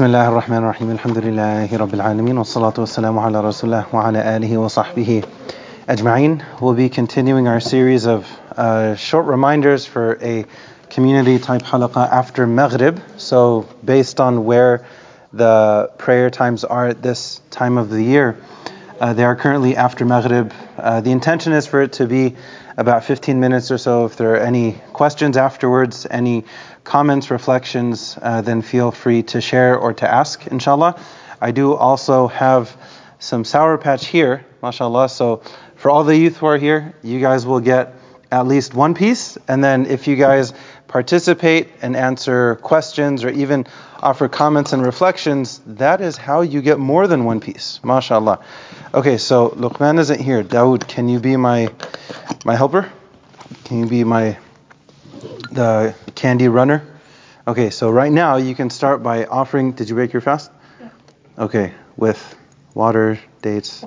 بسم الله الرحمن الرحيم الحمد لله رب العالمين والصلاة والسلام على رسول الله وعلى آله وصحبه أجمعين We'll be continuing our series of uh, short reminders for a community type halaqa after Maghrib. So based on where the prayer times are at this time of the year, uh, they are currently after Maghrib. Uh, the intention is for it to be about 15 minutes or so. If there are any questions afterwards, any comments, reflections, uh, then feel free to share or to ask, inshallah. I do also have some Sour Patch here, mashallah. So for all the youth who are here, you guys will get at least one piece. And then if you guys participate and answer questions or even offer comments and reflections, that is how you get more than one piece. MashaAllah. Okay, so Luqman isn't here. Dawood, can you be my my helper? Can you be my the candy runner? Okay, so right now you can start by offering. Did you break your fast? Yeah. Okay, with water, dates.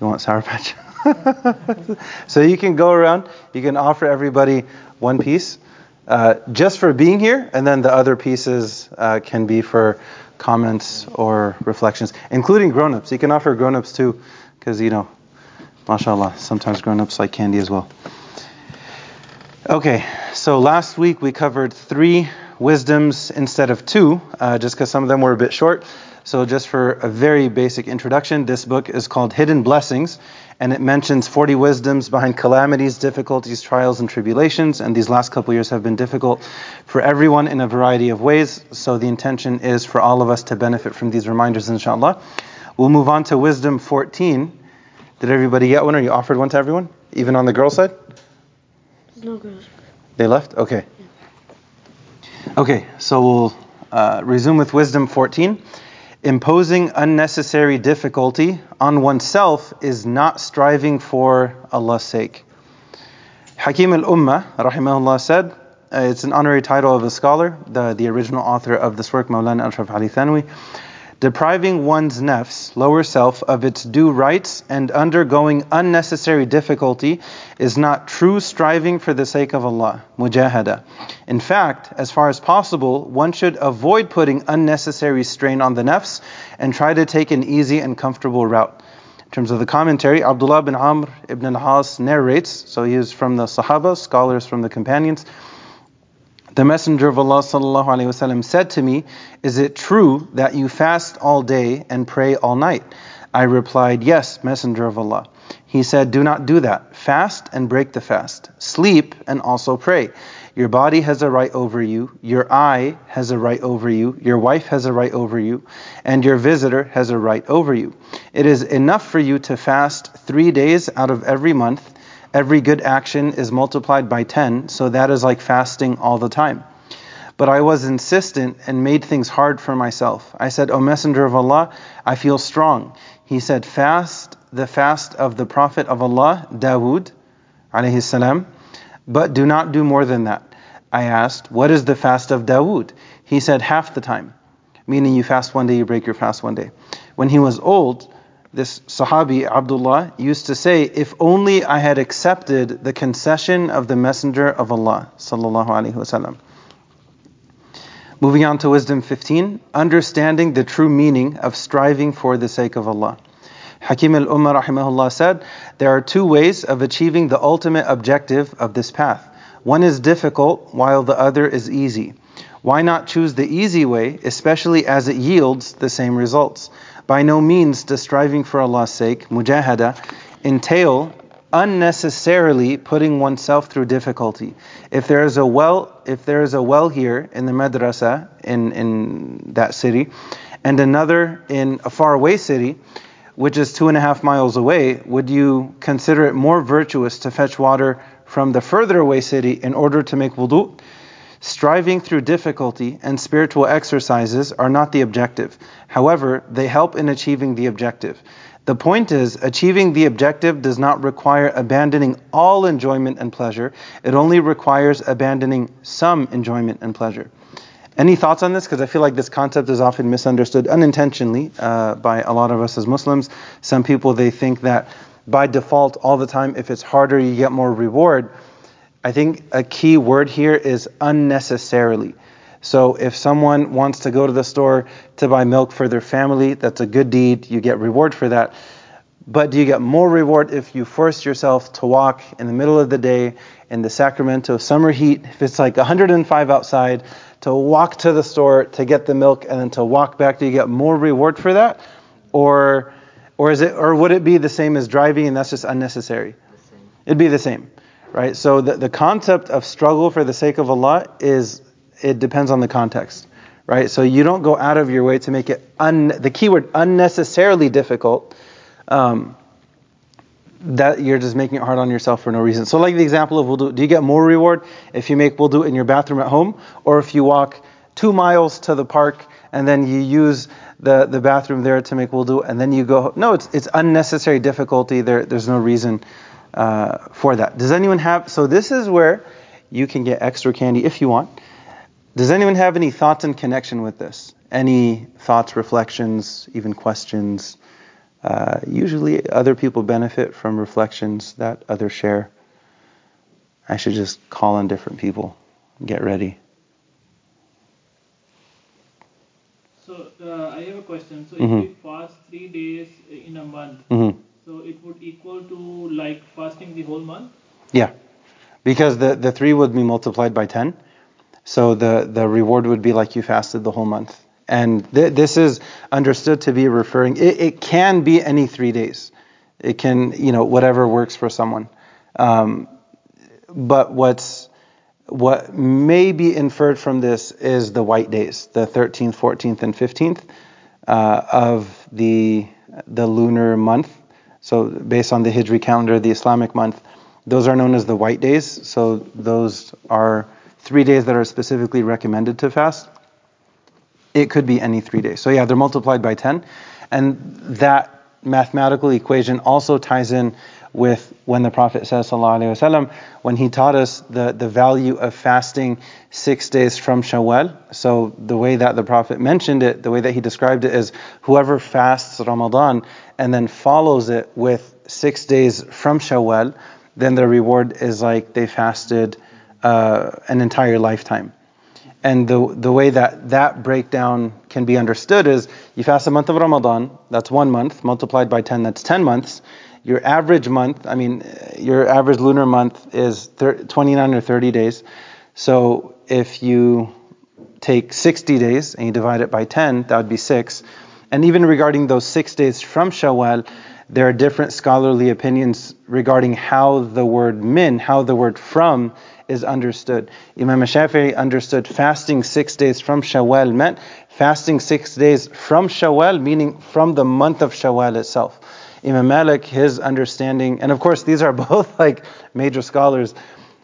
You want Sour Patch? so you can go around. You can offer everybody one piece. Uh, just for being here, and then the other pieces uh, can be for comments or reflections, including grown-ups. You can offer grown-ups too, because you know, mashallah, sometimes grown-ups like candy as well. Okay, so last week we covered three wisdoms instead of two, uh, just because some of them were a bit short. So just for a very basic introduction, this book is called Hidden Blessings, and it mentions 40 wisdoms behind calamities, difficulties, trials, and tribulations. And these last couple years have been difficult for everyone in a variety of ways. So the intention is for all of us to benefit from these reminders, inshallah. We'll move on to wisdom 14. Did everybody get one? Or you offered one to everyone, even on the girl side? No. They left? Okay. Okay, so we'll uh, resume with wisdom 14. Imposing unnecessary difficulty on oneself is not striving for Allah's sake. Hakim al Ummah, rahimahullah, said, uh, it's an honorary title of a scholar, the, the original author of this work, Maulana Ashraf Ali Thanwi. Depriving one's nafs, lower self, of its due rights and undergoing unnecessary difficulty is not true striving for the sake of Allah, mujahada. In fact, as far as possible, one should avoid putting unnecessary strain on the nafs and try to take an easy and comfortable route. In terms of the commentary, Abdullah bin Amr ibn al-Has narrates, so he is from the Sahaba, scholars from the companions, the Messenger of Allah وسلم, said to me, Is it true that you fast all day and pray all night? I replied, Yes, Messenger of Allah. He said, Do not do that. Fast and break the fast. Sleep and also pray. Your body has a right over you, your eye has a right over you, your wife has a right over you, and your visitor has a right over you. It is enough for you to fast three days out of every month every good action is multiplied by 10, so that is like fasting all the time. But I was insistent and made things hard for myself. I said, O Messenger of Allah, I feel strong. He said, Fast the fast of the Prophet of Allah, Dawood, alayhi salam, but do not do more than that. I asked, What is the fast of Dawood? He said, Half the time, meaning you fast one day, you break your fast one day. When he was old, this Sahabi, Abdullah, used to say, If only I had accepted the concession of the Messenger of Allah. Sallallahu Alaihi Wasallam. Moving on to wisdom 15, understanding the true meaning of striving for the sake of Allah. Hakim al Ummah rahimahullah said, There are two ways of achieving the ultimate objective of this path. One is difficult, while the other is easy. Why not choose the easy way, especially as it yields the same results? By no means does striving for Allah's sake, mujahada, entail unnecessarily putting oneself through difficulty. If there is a well, if there is a well here in the madrasa in in that city, and another in a faraway city, which is two and a half miles away, would you consider it more virtuous to fetch water from the further away city in order to make wudu? Striving through difficulty and spiritual exercises are not the objective. However, they help in achieving the objective. The point is, achieving the objective does not require abandoning all enjoyment and pleasure, it only requires abandoning some enjoyment and pleasure. Any thoughts on this? Because I feel like this concept is often misunderstood unintentionally uh, by a lot of us as Muslims. Some people they think that by default, all the time, if it's harder, you get more reward. I think a key word here is unnecessarily. So if someone wants to go to the store to buy milk for their family, that's a good deed. You get reward for that. But do you get more reward if you force yourself to walk in the middle of the day in the Sacramento summer heat, if it's like 105 outside, to walk to the store to get the milk and then to walk back? Do you get more reward for that? Or or is it or would it be the same as driving and that's just unnecessary? It'd be the same. Right? So the, the concept of struggle for the sake of Allah is it depends on the context, right? So you don't go out of your way to make it un, the keyword unnecessarily difficult. Um, that you're just making it hard on yourself for no reason. So, like the example of wudu, do you get more reward if you make wudu in your bathroom at home, or if you walk two miles to the park and then you use the, the bathroom there to make wudu and then you go? No, it's it's unnecessary difficulty. There there's no reason uh, for that. Does anyone have? So this is where you can get extra candy if you want. Does anyone have any thoughts in connection with this? Any thoughts, reflections, even questions? Uh, usually, other people benefit from reflections that others share. I should just call on different people. Get ready. So, uh, I have a question. So, Mhm. if we fast three days in a month, hmm so it would equal to like fasting the whole month? Yeah, because the, the three would be multiplied by 10. So the, the reward would be like you fasted the whole month. And th- this is understood to be referring, it, it can be any three days. It can, you know, whatever works for someone. Um, but what's, what may be inferred from this is the white days, the 13th, 14th, and 15th uh, of the, the lunar month. So based on the Hijri calendar, the Islamic month, those are known as the white days. So those are three days that are specifically recommended to fast. It could be any three days. So yeah, they're multiplied by 10. And that mathematical equation also ties in with when the Prophet says, alaihi when he taught us the, the value of fasting six days from Shawwal. So the way that the Prophet mentioned it, the way that he described it is whoever fasts Ramadan and then follows it with six days from Shawwal, then the reward is like they fasted uh, an entire lifetime. And the the way that that breakdown can be understood is you fast a month of Ramadan, that's one month, multiplied by 10, that's 10 months. Your average month, I mean, your average lunar month is thir- 29 or 30 days. So if you take 60 days and you divide it by 10, that would be six. And even regarding those six days from Shawwal, there are different scholarly opinions regarding how the word min, how the word from is understood. Imam Shafi'i understood fasting six days from Shawwal meant fasting six days from Shawwal, meaning from the month of Shawwal itself. Imam Malik, his understanding, and of course these are both like major scholars,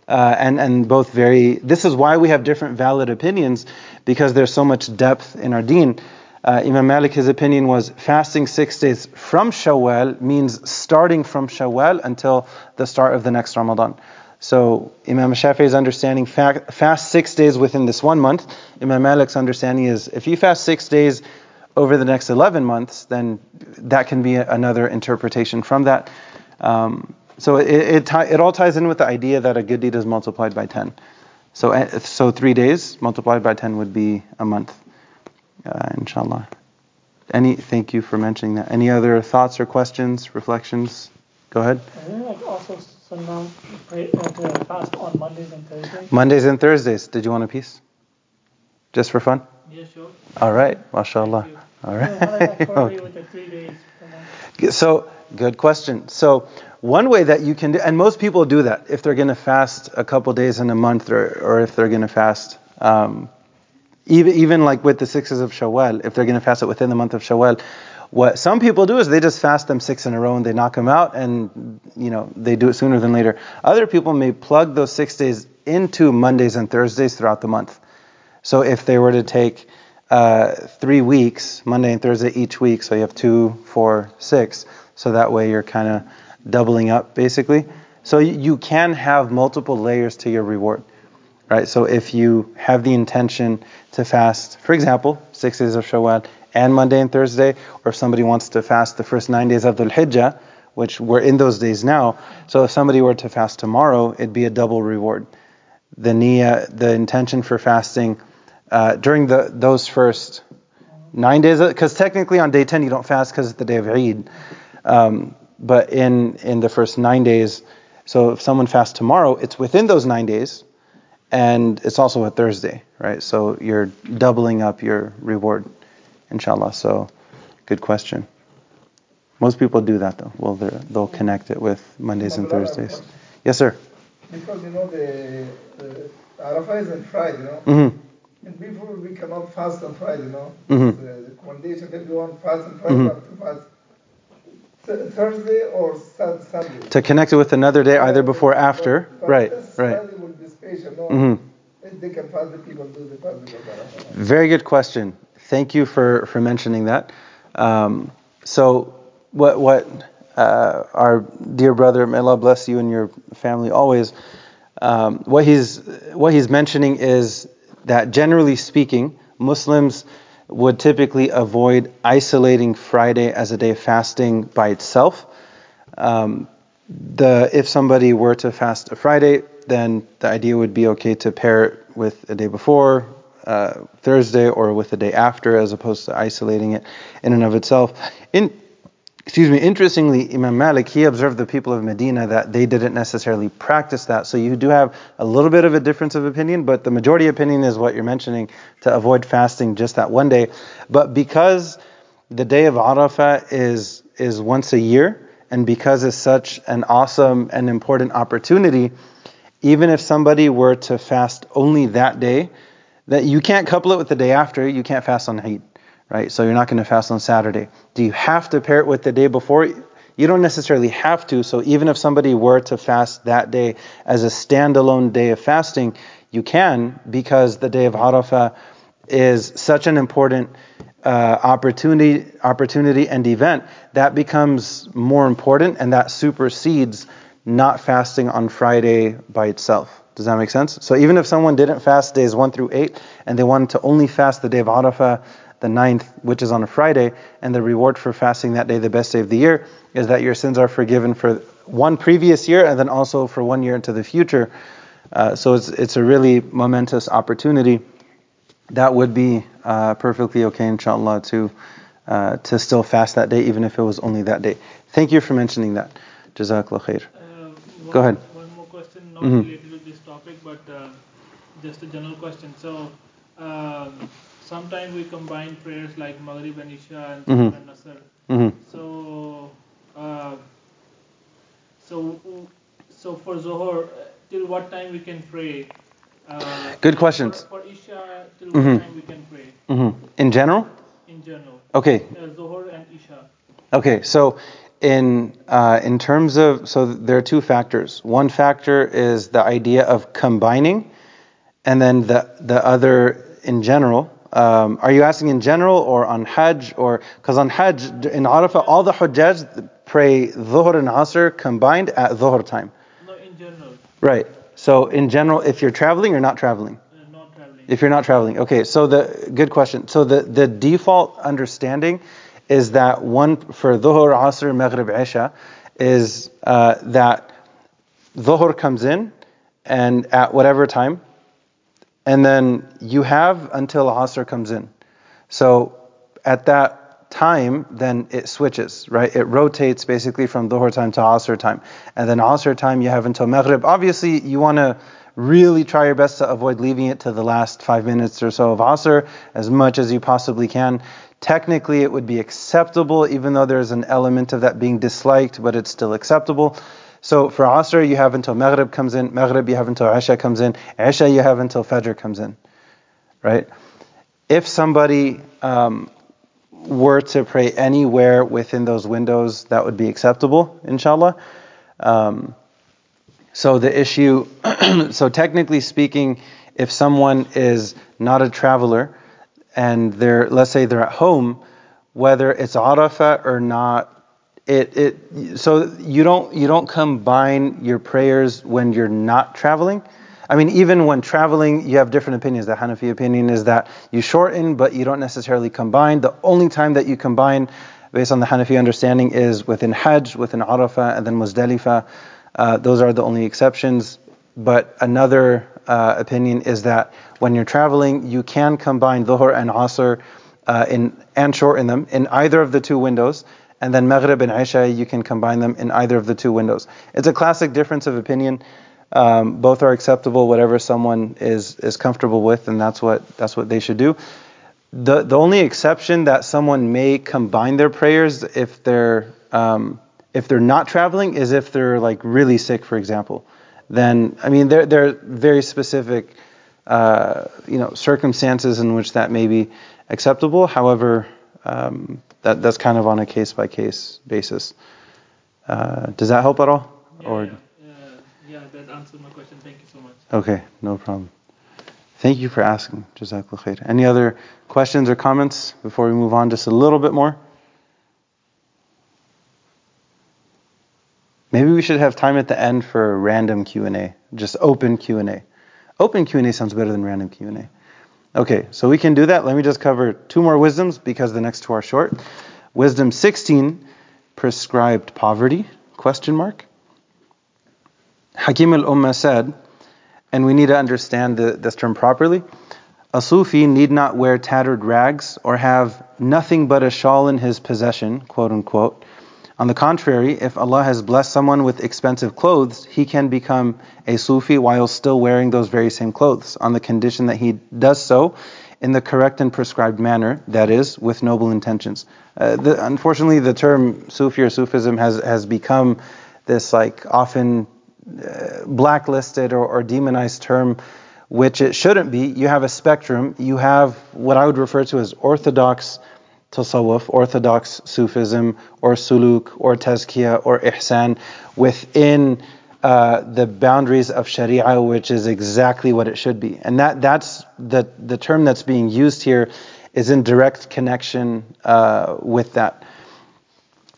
uh, and and both very. This is why we have different valid opinions because there's so much depth in our Deen. Uh, Imam Malik, his opinion was fasting six days from Shawwal means starting from Shawwal until the start of the next Ramadan. So Imam Shafi'i's understanding fa- fast six days within this one month. Imam Malik's understanding is if you fast six days over the next 11 months, then that can be another interpretation from that. Um, so it, it, it all ties in with the idea that a good deed is multiplied by 10. So, uh, so three days multiplied by 10 would be a month, uh, inshallah. Any, thank you for mentioning that. Any other thoughts or questions, reflections? Go ahead. Like also sunnah pray uh, fast on Mondays and Thursdays? Mondays and Thursdays. Did you want a piece? Just for fun? Yeah, sure. All right, mashallah. Thank you. So how does that correlate with the three days? So, good question. So, one way that you can do, and most people do that if they're going to fast a couple days in a month, or, or if they're going to fast, um, even even like with the sixes of Shawwal, if they're going to fast it within the month of Shawwal, what some people do is they just fast them six in a row and they knock them out, and you know they do it sooner than later. Other people may plug those six days into Mondays and Thursdays throughout the month. So if they were to take uh, three weeks, Monday and Thursday each week, so you have two, four, six, so that way you're kind of doubling up basically. So you, can have multiple layers to your reward, right? So if you have the intention to fast, for example, six days of Shawwal and Monday and Thursday, or if somebody wants to fast the first nine days of Dhul Hijjah, which we're in those days now, so if somebody were to fast tomorrow, it'd be a double reward the niyyah, the intention for fasting uh, during the those first nine days, because technically on day 10 you don't fast because it's the day of Eid. Um, but in in the first nine days, so if someone fasts tomorrow, it's within those nine days, and it's also a Thursday, right? So you're doubling up your reward, inshallah. So, good question. Most people do that though. Well, they'll connect it with Mondays and Thursdays. Yes, sir. Because you know the, the Arafah is on Friday, you know. hmm And before we cannot fast on Friday, you know. Mhm. The, the condition that we want fast on Friday, Mhm. we have to fast Th- Thursday or Sun- Sunday. To connect it with another day, either before or after. But, but Right, right. Friday will be special, no. They can fast the people do the fast. Very good question. Thank you for, for mentioning that. Um, so, what what uh, our dear brother, may Allah bless you and your family always. Um, what he's what he's mentioning is that generally speaking, Muslims would typically avoid isolating Friday as a day of fasting by itself. Um, the if somebody were to fast a Friday, then the idea would be okay to pair it with a day before, uh, Thursday, or with the day after, as opposed to isolating it in and of itself. In excuse me, interestingly, Imam Malik he observed the people of Medina that they didn't necessarily practice that. So you do have a little bit of a difference of opinion, but the majority opinion is what you're mentioning to avoid fasting just that one day. But because the day of Arafah is is once a year, and because it's such an awesome and important opportunity, even if somebody were to fast only that day, that you can't couple it with the day after, you can't fast on Eid, right? So you're not going to fast on Saturday. Do you have to pair it with the day before? You don't necessarily have to. So even if somebody were to fast that day as a standalone day of fasting, you can because the day of Arafah is such an important uh, opportunity, opportunity and event that becomes more important and that supersedes not fasting on Friday by itself. Does that make sense? So even if someone didn't fast days one through eight and they wanted to only fast the day of Arafah, the ninth, which is on a Friday, and the reward for fasting that day, the best day of the year, is that your sins are forgiven for one previous year and then also for one year into the future. Uh, so it's it's a really momentous opportunity. That would be uh, perfectly okay, inshallah, to uh, to still fast that day, even if it was only that day. Thank you for mentioning that. Jazakallah khair. Uh, one, Go ahead. One more question, not Mhm. related to this topic, but uh, just a general question. So, um, sometimes we combine prayers like Maghrib and Isha and Mhm. Dhuhr and Asr. hmm So, uh, so, so for Zohar, uh, till what time we can pray? Uh, Good questions. For, for Isha, till Mhm. what time we can pray hmm In general, in general? okay, Uh, Zohar and Isha. Okay, so in uh, in terms of so there are two factors. One factor is the idea of combining, and then the the other in general. Um, are you asking in general or on Hajj or because on Hajj in Arafah all the Hujjaj pray Dhuhr and Asr combined at Dhuhr time. No, in general, Right. So in general, if you're traveling or not traveling. uh, not traveling. If you're not traveling. Okay, so the good question. So the, the default understanding is that one for Dhuhr, Asr, Maghrib, Isha is uh, that Dhuhr comes in and at whatever time, and then you have until Asr comes in. So at that time, then it switches, right? It rotates basically from Dhuhr time to Asr time. And then Asr time you have until Maghrib. Obviously, you want to really try your best to avoid leaving it to the last five minutes or so of Asr as much as you possibly can. Technically, it would be acceptable, even though there's an element of that being disliked, but it's still acceptable. So for Asr, you have until Maghrib comes in. Maghrib, you have until Isha comes in. Isha, you have until Fajr comes in. Right? If somebody um, were to pray anywhere within those windows, that would be acceptable, inshallah. Um, so the issue, so technically speaking, if someone is not a traveler and they're, let's say they're at home, whether it's Arafah or not, it, it, so you don't, you don't combine your prayers when you're not traveling. I mean, even when traveling, you have different opinions. The Hanafi opinion is that you shorten, but you don't necessarily combine. The only time that you combine, based on the Hanafi understanding, is within Hajj, within Arafah, and then Muzdalifah. Uh, those are the only exceptions. But another uh, opinion is that when you're traveling, you can combine dhuhr and asr uh, in, and shorten them in either of the two windows. And then maghrib and isha, you can combine them in either of the two windows. It's a classic difference of opinion. Um, both are acceptable, whatever someone is is comfortable with, and that's what that's what they should do. The the only exception that someone may combine their prayers if they're um, if they're not traveling is if they're like really sick, for example. Then I mean there there are very specific uh, you know circumstances in which that may be acceptable. However, um, that that's kind of on a case by case basis. Uh, does that help at all? Yeah, or yeah, uh, yeah, that answered my question. Thank you so much. okay, no problem. Thank you for asking. Jazakallah khair. Any other questions or comments before we move on just a little bit more? Maybe we should have time at the end for a random Q&A, just open Q&A. Open Q&A sounds better than random Q&A. Okay, so we can do that. Let me just cover two more wisdoms because the next two are short. Wisdom 16, prescribed poverty, question mark. Hakim al-Ummah said, and we need to understand the, this term properly, a Sufi need not wear tattered rags or have nothing but a shawl in his possession, quote unquote. On the contrary, if Allah has blessed someone with expensive clothes, he can become a Sufi while still wearing those very same clothes, on the condition that he does so in the correct and prescribed manner, that is, with noble intentions. Uh, the, unfortunately, the term Sufi or Sufism has, has become this like often uh, blacklisted or, or demonized term, which it shouldn't be. You have a spectrum. You have what I would refer to as orthodox tasawwuf, orthodox Sufism, or suluk, or tazkiyah, or ihsan within uh, the boundaries of Sharia, which is exactly what it should be. And that that's the the term that's being used here is in direct connection uh, with that.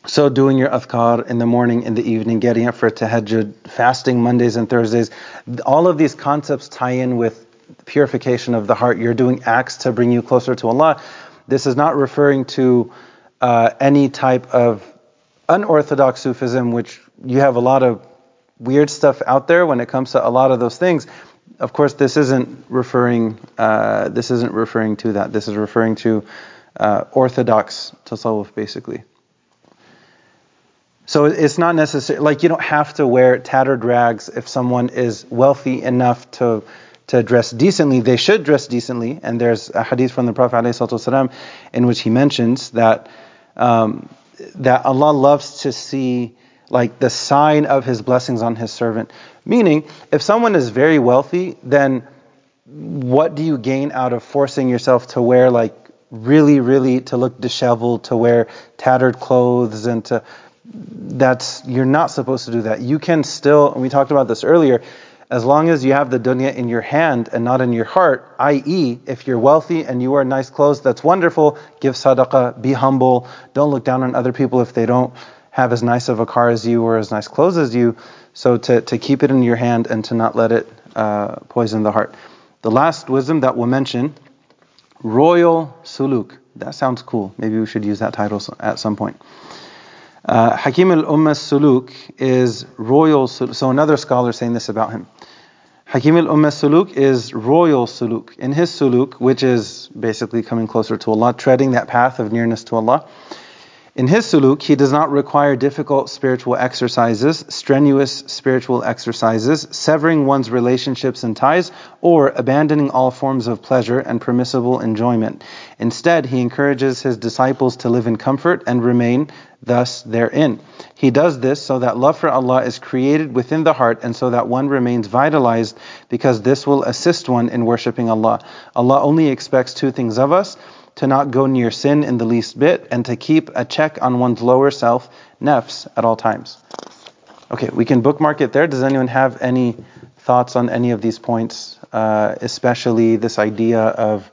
So doing your adhkar in the morning, in the evening, getting up for tahajjud, fasting Mondays and Thursdays, all of these concepts tie in with purification of the heart. You're doing acts to bring you closer to Allah. This is not referring to uh, any type of unorthodox Sufism, which you have a lot of weird stuff out there when it comes to a lot of those things. Of course, this isn't referring. Uh, this isn't referring to that. This is referring to uh, orthodox tasawwuf, basically. So it's not necessary. Like you don't have to wear tattered rags if someone is wealthy enough to to dress decently. They should dress decently. And there's a hadith from the Prophet ﷺ in which he mentions that um, that Allah loves to see like the sign of His blessings on His servant. Meaning, if someone is very wealthy, then what do you gain out of forcing yourself to wear like really, really to look disheveled, to wear tattered clothes, and to that's you're not supposed to do that. You can still, and we talked about this earlier, as long as you have the dunya in your hand and not in your heart, i.e., if you're wealthy and you wear nice clothes, that's wonderful. Give sadaqah, be humble, don't look down on other people if they don't have as nice of a car as you or as nice clothes as you. So to, to keep it in your hand and to not let it uh, poison the heart. The last wisdom that we'll mention, royal suluk. That sounds cool. Maybe we should use that title at some point. Uh, Hakim al-Ummah Suluk is royal. So another scholar saying this about him. Hakim al-Ummah Suluk is royal suluk. In his suluk, which is basically coming closer to Allah, treading that path of nearness to Allah, in his suluk, he does not require difficult spiritual exercises, strenuous spiritual exercises, severing one's relationships and ties, or abandoning all forms of pleasure and permissible enjoyment. Instead, he encourages his disciples to live in comfort and remain thus therein. He does this so that love for Allah is created within the heart and so that one remains vitalized because this will assist one in worshipping Allah. Allah only expects two things of us to not go near sin in the least bit, and to keep a check on one's lower self, nafs, at all times. Okay, we can bookmark it there. Does anyone have any thoughts on any of these points, uh, especially this idea of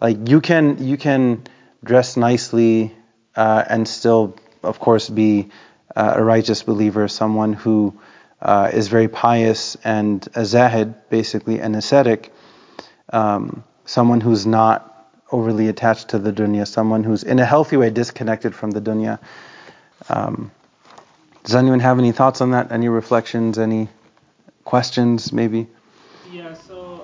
like you can you can dress nicely uh, and still, of course, be uh, a righteous believer, someone who uh, is very pious and a zahid, basically an ascetic, um, someone who's not overly attached to the dunya, someone who's in a healthy way disconnected from the dunya. Um, does anyone have any thoughts on that? Any reflections? Any questions, maybe? Yeah. So